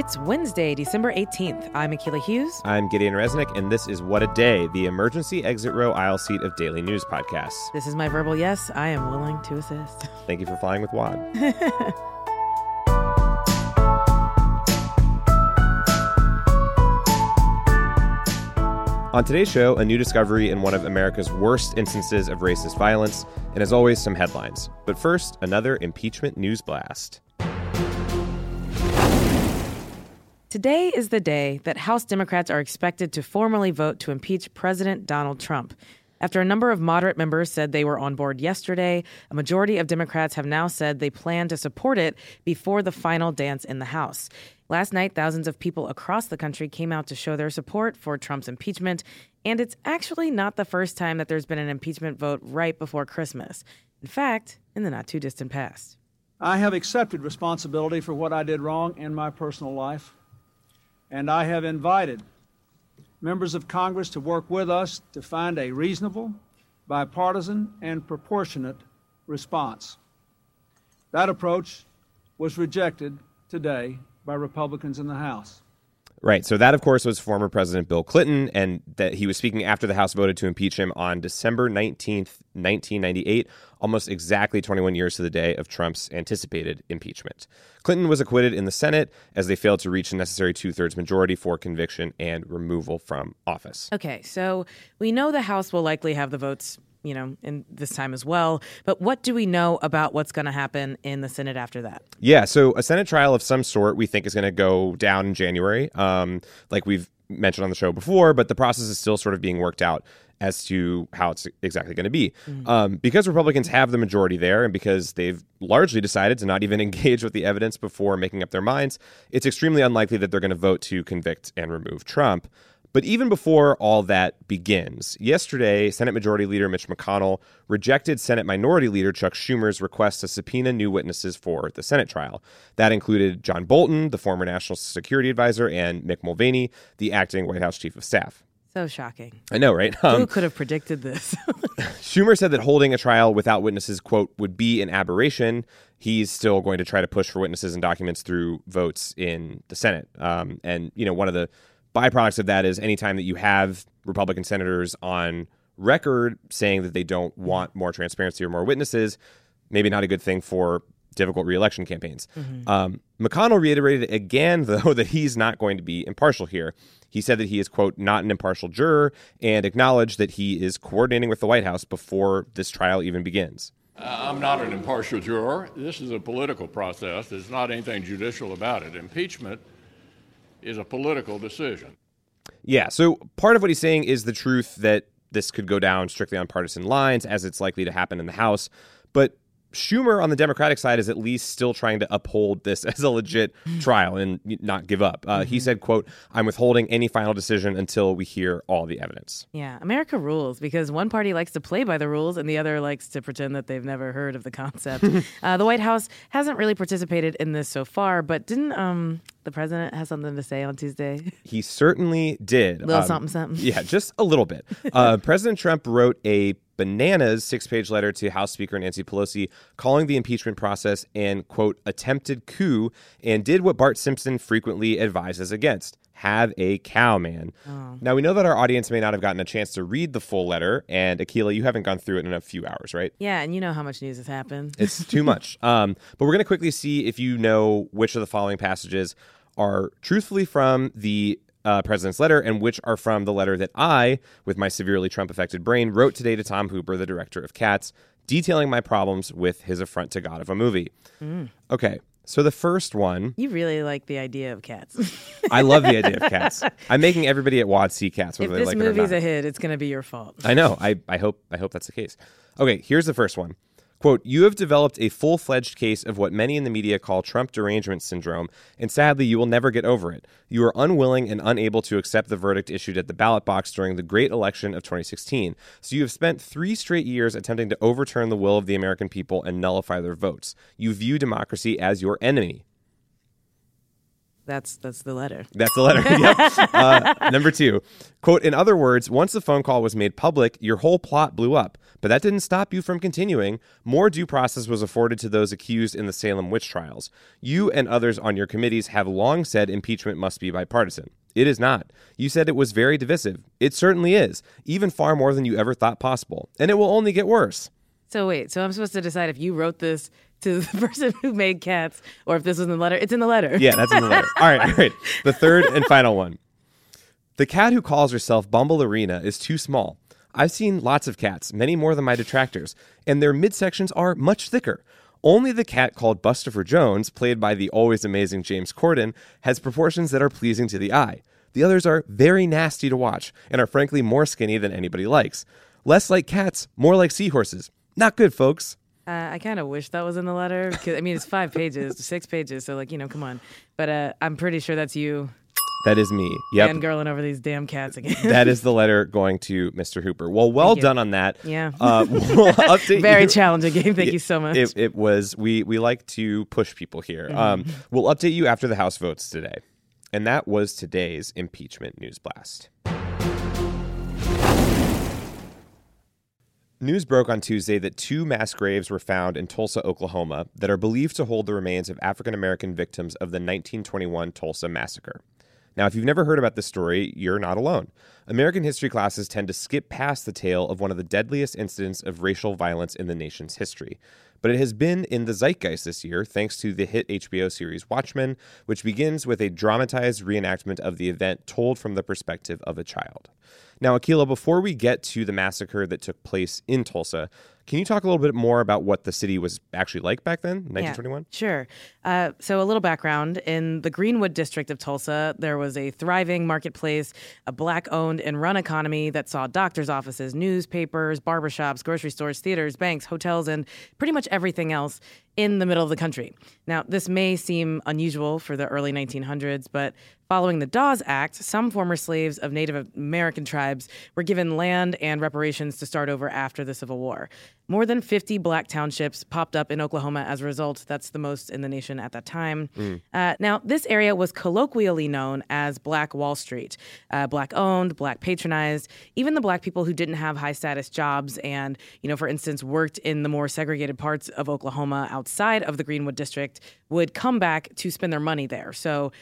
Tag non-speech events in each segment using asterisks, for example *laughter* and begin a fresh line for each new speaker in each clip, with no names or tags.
It's Wednesday, December 18th. I'm Akila Hughes.
I'm Gideon Resnick, and this is What a Day, the emergency exit row aisle seat of daily news podcasts.
This is my verbal yes. I am willing to assist. *laughs*
Thank you for flying with WAD. On today's show, a new discovery in one of America's worst instances of racist violence, and as always, some headlines. But first, another impeachment news blast.
Today is the day that House Democrats are expected to formally vote to impeach President Donald Trump. After a number of moderate members said they were on board yesterday, a majority of Democrats have now said they plan to support it before the final dance in the House. Last night, thousands of people across the country came out to show their support for Trump's impeachment, and it's actually not the first time that there's been an impeachment vote right before Christmas. In fact, in the not too distant past.
I have accepted responsibility for what I did wrong in my personal life and I have invited members of Congress to work with us to find a reasonable, bipartisan, and proportionate response. That approach was rejected today by Republicans in the House.
Right. So that, of course, was former President Bill Clinton, and that he was speaking after the House voted to impeach him on December 19th, 1998, almost exactly 21 years to the day of Trump's anticipated impeachment. Clinton was acquitted in the Senate as they failed to reach a necessary two thirds majority for conviction and removal from office.
Okay. So we know the House will likely have the votes you know, in this time as well. But what do we know about what's going to happen in the Senate after that?
Yeah, so a Senate trial of some sort we think is going to go down in January, um, like we've mentioned on the show before. But the process is still sort of being worked out as to how it's exactly going to be. Mm-hmm. Um, because Republicans have the majority there, and because they've largely decided to not even *laughs* engage with the evidence before making up their minds, it's extremely unlikely that they're going to vote to convict and remove Trump. But even before all that begins, yesterday, Senate Majority Leader Mitch McConnell rejected Senate Minority Leader Chuck Schumer's request to subpoena new witnesses for the Senate trial. That included John Bolton, the former National Security Advisor, and Mick Mulvaney, the acting White House Chief of Staff.
So shocking.
I know, right?
Um, Who could have predicted this? *laughs*
Schumer said that holding a trial without witnesses, quote, would be an aberration. He's still going to try to push for witnesses and documents through votes in the Senate. Um, and, you know, one of the byproducts of that is anytime that you have Republican senators on record saying that they don't want more transparency or more witnesses, maybe not a good thing for difficult reelection campaigns. Mm-hmm. Um, McConnell reiterated again, *laughs* though, that he's not going to be impartial here. He said that he is, quote, not an impartial juror and acknowledged that he is coordinating with the White House before this trial even begins.
I'm not an impartial juror. This is a political process. There's not anything judicial about it. Impeachment is a political decision.
Yeah. So part of what he's saying is the truth that this could go down strictly on partisan lines, as it's likely to happen in the House. But Schumer on the Democratic side is at least still trying to uphold this *laughs* as a legit trial and not give up. Uh, mm-hmm. He said, "quote I'm withholding any final decision until we hear all the evidence."
Yeah, America rules because one party likes to play by the rules and the other likes to pretend that they've never heard of the concept. *laughs* uh, the White House hasn't really participated in this so far, but didn't um, the president have something to say on Tuesday?
He certainly did.
A little um, something, something.
Yeah, just a little bit. Uh, *laughs* President Trump wrote a bananas six page letter to House Speaker Nancy Pelosi calling the impeachment process an, quote, attempted coup and did what Bart Simpson frequently advises against have a cow, man. Oh. Now, we know that our audience may not have gotten a chance to read the full letter, and Akila, you haven't gone through it in a few hours, right?
Yeah, and you know how much news has happened. *laughs*
It's too much. Um, but we're going to quickly see if you know which of the following passages are truthfully from the uh, president's letter and which are from the letter that I, with my severely Trump affected brain, wrote today to Tom Hooper, the director of Cats, detailing my problems with his affront to God of a movie. Mm. Okay. So the first one.
You really like the idea of cats.
I love the idea of *laughs* cats. I'm making everybody at WAD see cats.
Whether
if this
like movie's a hit, it's going to be your fault.
I know. I, I hope I hope that's the case. Okay, here's the first one. Quote, you have developed a full fledged case of what many in the media call Trump derangement syndrome, and sadly, you will never get over it. You are unwilling and unable to accept the verdict issued at the ballot box during the great election of 2016. So you have spent three straight years attempting to overturn the will of the American people and nullify their votes. You view democracy as your enemy.
That's that's the letter.
That's the letter. *laughs* yep. Uh, number two, quote, in other words, once the phone call was made public, your whole plot blew up. But that didn't stop you from continuing. More due process was afforded to those accused in the Salem witch trials. You and others on your committees have long said impeachment must be bipartisan. It is not. You said it was very divisive. It certainly is, even far more than you ever thought possible. And it will only get worse.
So wait, so I'm supposed to decide if you wrote this to *laughs* the person who made cats or if this was in the letter. It's in the letter.
Yeah, that's in the letter. *laughs* all right, all right. The third and final one. The cat who calls herself Bombalurina is too small. I've seen lots of cats, many more than my detractors, and their midsections are much thicker. Only the cat called Bustopher Jones, played by the always amazing James Corden, has proportions that are pleasing to the eye. The others are very nasty to watch and are frankly more skinny than anybody likes. Less like cats, more like seahorses. Not good, folks.
Uh, I kind of wish that was in the letter. Cause, I mean, it's five pages, six pages. So, like, you know, come on. But uh, I'm pretty sure that's you
That is me. Yep.
fangirling over these damn cats again. *laughs*
that is the letter going to Mr. Hooper. Well, well done on that.
Yeah.
Uh, *laughs* we'll update *laughs*
Very
you.
challenging game. Thank you so much.
It, it was we we like to push people here. Um, we'll update you after the House votes today, and that was today's impeachment news blast. News broke on Tuesday that two mass graves were found in Tulsa, Oklahoma, that are believed to hold the remains of African American victims of the 1921 Tulsa massacre. Now, if you've never heard about this story, you're not alone. American history classes tend to skip past the tale of one of the deadliest incidents of racial violence in the nation's history. But it has been in the zeitgeist this year thanks to the hit HBO series Watchmen, which begins with a dramatized reenactment of the event told from the perspective of a child. Now, Akila, before we get to the massacre that took place in Tulsa, can you talk a little bit more about what the city was actually like back then, 1921?
Yeah, sure. Uh, so, a little background. In the Greenwood district of Tulsa, there was a thriving marketplace, a black owned and run economy that saw doctor's offices, newspapers, barbershops, grocery stores, theaters, banks, hotels, and pretty much everything else in the middle of the country. Now, this may seem unusual for the early 1900s, but following the Dawes Act, some former slaves of Native American tribes were given land and reparations to start over after the Civil War. More than 50 black townships popped up in Oklahoma as a result. That's the most in the nation at that time. Uh, now, this area was colloquially known as Black Wall Street. Uh, black owned, black patronized. Even the black people who didn't have high status jobs and, you know, for instance, worked in the more segregated parts of Oklahoma outside of the Greenwood district would come back to spend their money there. So,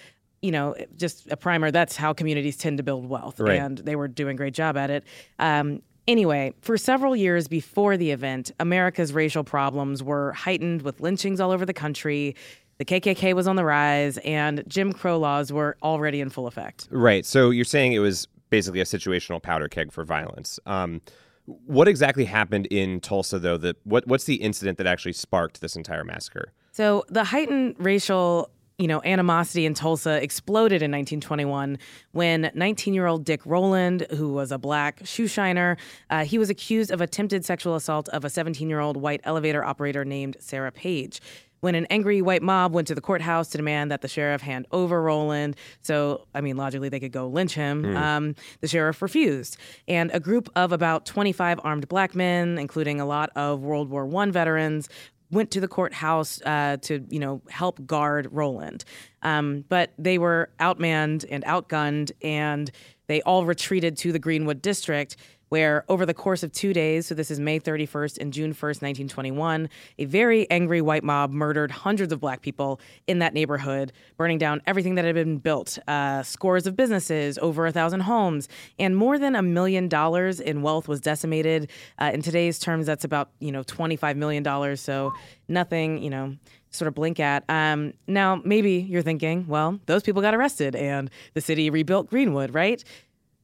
you know, just a primer, that's how communities tend to build wealth.
Right.
And they were doing a great job at it. Um, Anyway, for several years before the event, America's racial problems were heightened with lynchings all over the country. The KKK was on the rise, and Jim Crow laws were already in full effect.
Right. So you're saying it was basically a situational powder keg for violence. Um, what exactly happened in Tulsa, though? That what what's the incident that actually sparked this entire massacre?
So the heightened racial you know, animosity in Tulsa exploded in 1921 when 19-year-old Dick Rowland, who was a black shoe shiner, uh, he was accused of attempted sexual assault of a 17-year-old white elevator operator named Sarah Page. When an angry white mob went to the courthouse to demand that the sheriff hand over Rowland, so I mean, logically they could go lynch him, um, the sheriff refused. And a group of about 25 armed black men, including a lot of World War I veterans, went to the courthouse uh, to you know help guard Rowland, um, but they were outmanned and outgunned, and they all retreated to the Greenwood district. Where over the course of two days, so this is May 31st and June 1st, 1921, a very angry white mob murdered hundreds of black people in that neighborhood, burning down everything that had been built uh, scores of businesses, over a thousand homes, and more than a million dollars in wealth was decimated. Uh, in today's terms, that's about, you know, $25 million. So nothing, you know, sort of blink at. Um, now, maybe you're thinking, well, those people got arrested and the city rebuilt Greenwood, right?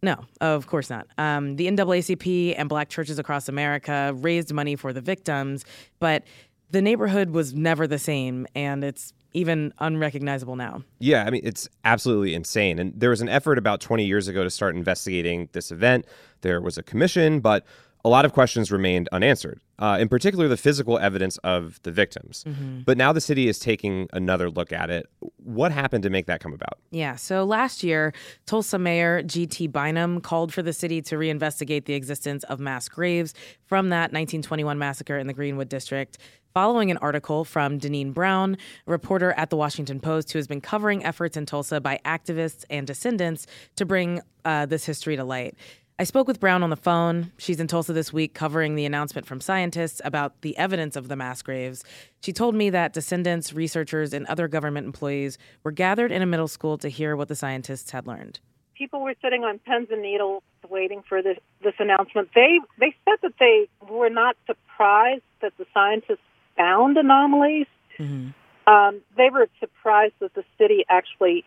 No, of course not. Um, the NAACP and black churches across America raised money for the victims, but the neighborhood was never the same, and it's even unrecognizable now.
Yeah, I mean, it's absolutely insane. And there was an effort about 20 years ago to start investigating this event. There was a commission, but a lot of questions remained unanswered, uh, in particular the physical evidence of the victims.
Mm-hmm.
But now the city is taking another look at it. What happened to make that come about?
Yeah. So last year, Tulsa Mayor G.T. Bynum called for the city to reinvestigate the existence of mass graves from that 1921 massacre in the Greenwood District. Following an article from Deneen Brown, a reporter at the Washington Post who has been covering efforts in Tulsa by activists and descendants to bring uh, this history to light. I spoke with Brown on the phone. She's in Tulsa this week covering the announcement from scientists about the evidence of the mass graves. She told me that descendants, researchers, and other government employees were gathered in a middle school to hear what the scientists had learned.
People were sitting on pens and needles waiting for this, this announcement. They they said that they were not surprised that the scientists found anomalies.
Mm-hmm.
Um, they were surprised that the city actually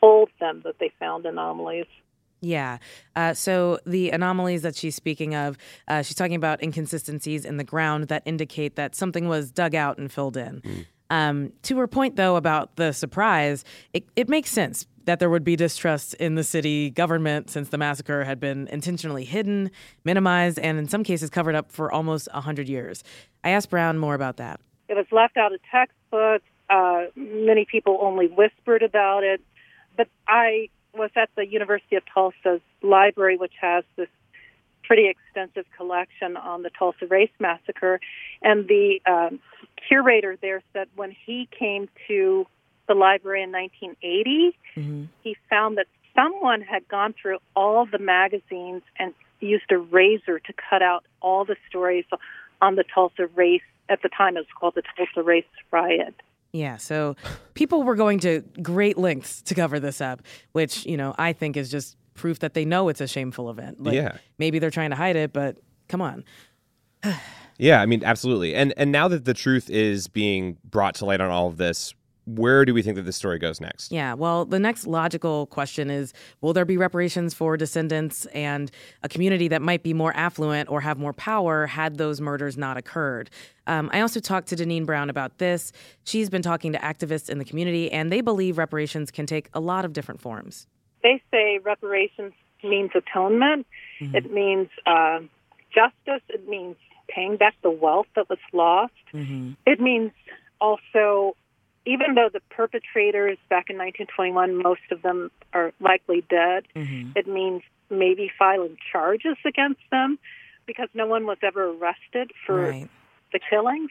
told them that they found anomalies.
Yeah. Uh, so the anomalies that she's speaking of, uh, she's talking about inconsistencies in the ground that indicate that something was dug out and filled in.
Mm.
Um, to her point, though, about the surprise, it, it makes sense that there would be distrust in the city government since the massacre had been intentionally hidden, minimized, and in some cases covered up for almost 100 years. I asked Brown more about that.
It was left out of textbooks. Uh, many people only whispered about it. But I was at the University of Tulsa's library, which has this pretty extensive collection on the Tulsa Race Massacre. And the um, curator there said when he came to the library in 1980,
Mm-hmm.
he found that someone had gone through all the magazines and used a razor to cut out all the stories on the Tulsa race. At the time, it was called the Tulsa Race Riot.
Yeah, so people were going to great lengths to cover this up, which, you know, I think is just proof that they know it's a shameful event. Like,
Yeah.
Maybe they're trying to hide it, but come on. *sighs*
Yeah, I mean, absolutely. And and now that the truth is being brought to light on all of this, where do we think that this story goes next?
Yeah, well, the next logical question is will there be reparations for descendants and a community that might be more affluent or have more power had those murders not occurred? Um, I also talked to Deneen Brown about this. She's been talking to activists in the community, and they believe reparations can take a lot of different forms.
They say reparations means atonement. It means uh, justice. It means paying back the wealth that was lost. It means also, even though the perpetrators back in 1921, most of them are likely dead, it means maybe filing charges against them because no one was ever arrested for
Right.
the killings.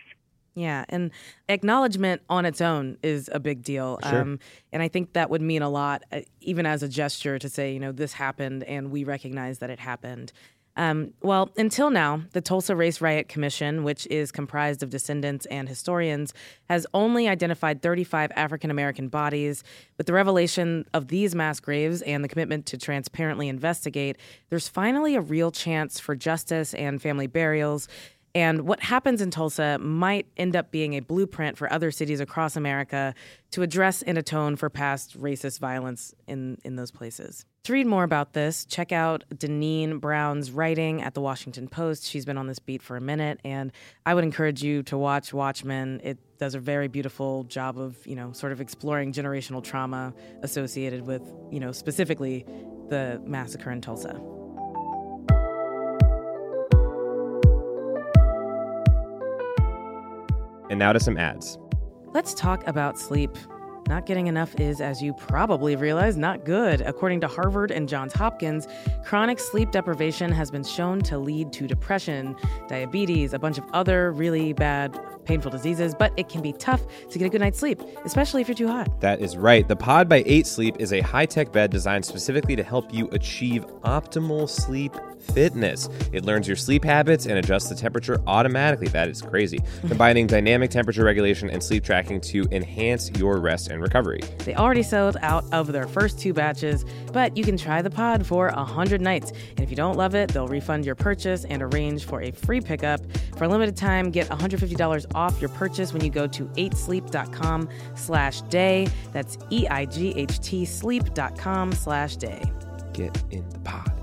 Yeah, and acknowledgement on its own is a big deal.
Sure.
Um, and I think that would mean a lot, uh, even as a gesture to say, you know, this happened and we recognize that it happened. Um, well, until now, the Tulsa Race Riot Commission, which is comprised of descendants and historians, has only identified 35 African American bodies. With the revelation of these mass graves and the commitment to transparently investigate, there's finally a real chance for justice and family burials. And what happens in Tulsa might end up being a blueprint for other cities across America to address and atone for past racist violence in, in those places. To read more about this, check out Deneen Brown's writing at the Washington Post. She's been on this beat for a minute, and I would encourage you to watch Watchmen. It does a very beautiful job of, you know, sort of exploring generational trauma associated with, you know, specifically the massacre in Tulsa.
And now to some ads.
Let's talk about sleep. Not getting enough is, as you probably realize, not good. According to Harvard and Johns Hopkins, chronic sleep deprivation has been shown to lead to depression, diabetes, a bunch of other really bad, painful diseases, but it can be tough to get a good night's sleep, especially if you're too hot.
That is right. The Pod by 8 Sleep is a high tech bed designed specifically to help you achieve optimal sleep fitness. It learns your sleep habits and adjusts the temperature automatically. That is crazy. *laughs* Combining dynamic temperature regulation and sleep tracking to enhance your rest and recovery.
They already sold out of their first two batches, but you can try the pod for 100 nights. And if you don't love it, they'll refund your purchase and arrange for a free pickup. For a limited time, get $150 off your purchase when you go to 8sleep.com slash day. That's E E-I-G-H-T sleep.com slash day.
Get in the pod.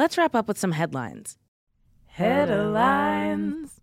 Let's wrap up with some headlines. Headlines.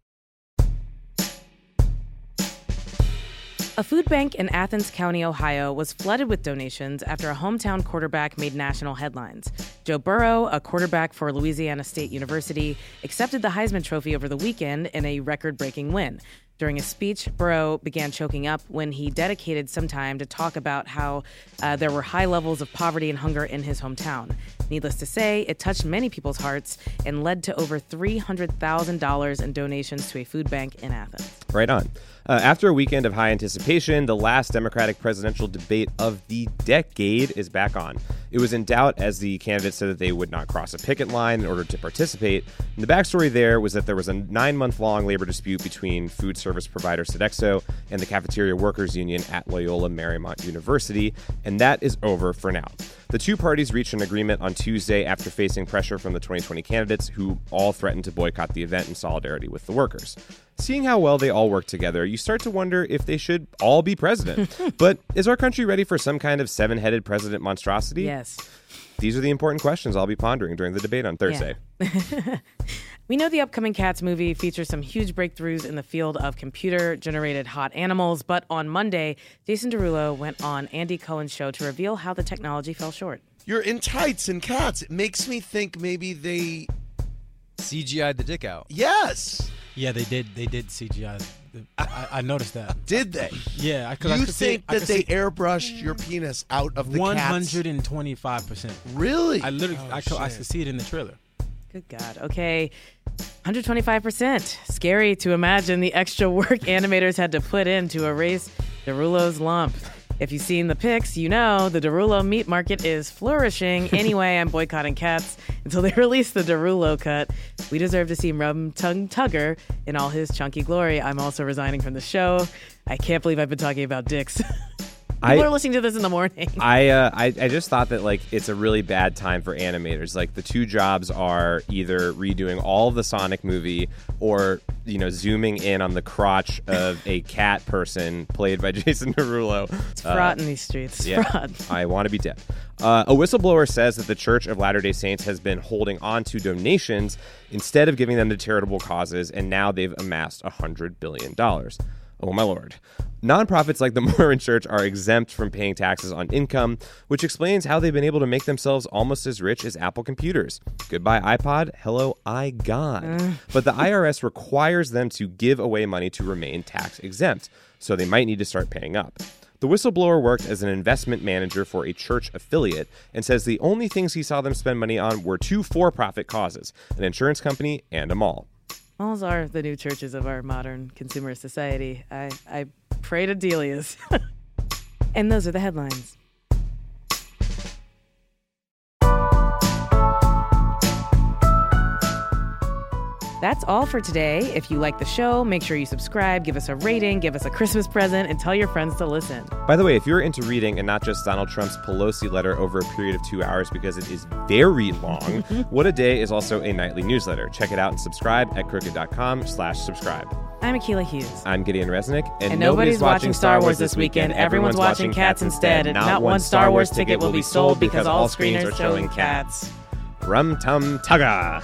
A food bank in Athens County, Ohio, was flooded with donations after a hometown quarterback made national headlines. Joe Burrow, a quarterback for Louisiana State University, accepted the Heisman Trophy over the weekend in a record breaking win. During a speech, Burrow began choking up when he dedicated some time to talk about how uh, there were high levels of poverty and hunger in his hometown. Needless to say, it touched many people's hearts and led to over $300,000 in donations to a food bank in Athens.
Right on. Uh, after a weekend of high anticipation, the last Democratic presidential debate of the decade is back on. It was in doubt as the candidates said that they would not cross a picket line in order to participate. And the backstory there was that there was a nine month long labor dispute between food service provider Sodexo and the Cafeteria Workers Union at Loyola Marymount University, and that is over for now. The two parties reached an agreement on Tuesday after facing pressure from the 2020 candidates, who all threatened to boycott the event in solidarity with the workers. Seeing how well they all work together, you start to wonder if they should all be president. *laughs* but is our country ready for some kind of seven headed president monstrosity?
Yes.
These are the important questions I'll be pondering during the debate on Thursday.
Yeah. *laughs* we know the upcoming Cats movie features some huge breakthroughs in the field of computer generated hot animals, but on Monday, Jason Derulo went on Andy Cohen's show to reveal how the technology fell short.
You're in tights and cats. It makes me think maybe they.
CGI'd the dick out.
Yes.
Yeah, they did. They did CGI. I, I noticed that.
Did they?
Yeah, I,
you
I could
think
see,
that they airbrushed your penis out of the
one
cat's-
hundred and twenty-five percent?
Really?
I literally,
Oh,
I, could, I could see it in the trailer.
Good God. Okay. 125%. Scary to imagine the extra work *laughs* animators had to put in to erase Derulo's lump. If you've seen the pics, you know the Derulo meat market is flourishing. *laughs* Anyway, I'm boycotting cats until they *laughs* release the Derulo cut. We deserve to see Rum Tum Tugger in all his chunky glory. I'm also resigning from the show. I can't believe I've been talking about dicks. *laughs* People
I-
are listening to this in the morning. *laughs*
I, uh, I I just thought that like it's a really bad time for animators. Like the two jobs are either redoing all of the Sonic movie or you know zooming in on the crotch of a cat person played by *laughs* Jason Derulo.
It's fraught in these streets. It's
Yeah,
fraud.
I want to be dead. Uh, a whistleblower says that the Church of Latter day Saints has been holding on to donations instead of giving them to charitable causes, and now they've amassed $100 billion. Oh, my lord. Nonprofits like the *laughs* Mormon Church are exempt from paying taxes on income, which explains how they've been able to make themselves almost as rich as Apple computers. Goodbye, iPod. Hello, iGod. But the IRS requires them to give away money to remain tax exempt, so they might need to start paying up. The whistleblower worked as an investment manager for a church affiliate and says the only things he saw them spend money on were two for profit causes an insurance company and a mall.
Malls are the new churches of our modern consumer society. I, I pray to Delia's. *laughs* and those are the headlines. That's all for today. If you like the show, make sure you subscribe, give us a rating, give us a Christmas present, and tell your friends to listen.
By the way, if you're into reading and not just Donald Trump's Pelosi letter over a period of two hours because it is very long, *laughs* What a Day is also a nightly newsletter. Check it out and subscribe at crooked.com slash subscribe.
I'm Akila Hughes.
I'm Gideon Resnick, and,
And nobody's watching Star Wars this weekend. Everyone's watching Cats instead, and not one Star Wars ticket will be sold because all screens are showing Cats.
Rum tum tugger.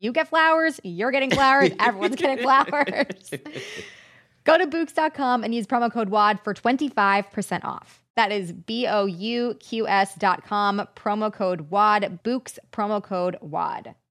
You get flowers, you're getting flowers, *laughs* everyone's getting flowers. *laughs* Go to Bouqs.com and use promo code WAD for 25% off. That is B O U Q S dot com, promo code WAD, Bouqs, promo code WAD.